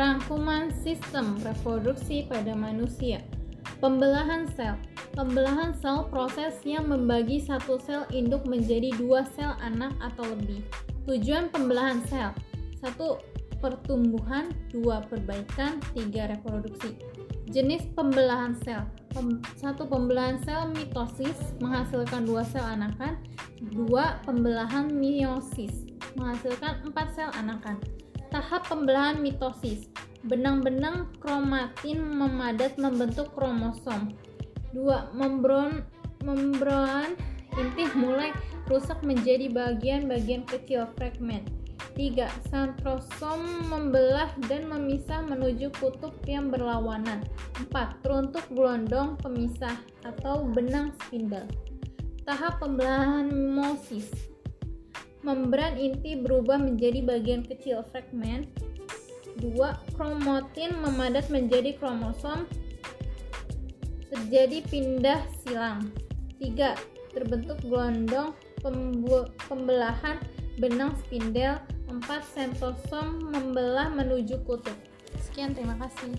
Rangkuman sistem reproduksi pada manusia. Pembelahan sel. Pembelahan sel proses yang membagi satu sel induk menjadi dua sel anak atau lebih. Tujuan pembelahan sel. satu Pertumbuhan, dua Perbaikan, tiga Reproduksi. Jenis pembelahan sel. Pem, satu pembelahan sel mitosis menghasilkan dua sel anakan, dua pembelahan meiosis menghasilkan empat sel anakan. Tahap pembelahan mitosis. Benang-benang kromatin memadat membentuk kromosom. 2. Membran membran inti mulai rusak menjadi bagian-bagian kecil fragmen. 3. Santrosom membelah dan memisah menuju kutub yang berlawanan. 4. Teruntuk gelondong pemisah atau benang spindle. Tahap pembelahan mimosis membran inti berubah menjadi bagian kecil fragmen. 2. Kromatin memadat menjadi kromosom. Terjadi pindah silang. 3. Terbentuk gelondong pembelahan benang spindel. 4. Sentosom membelah menuju kutub. Sekian, terima kasih.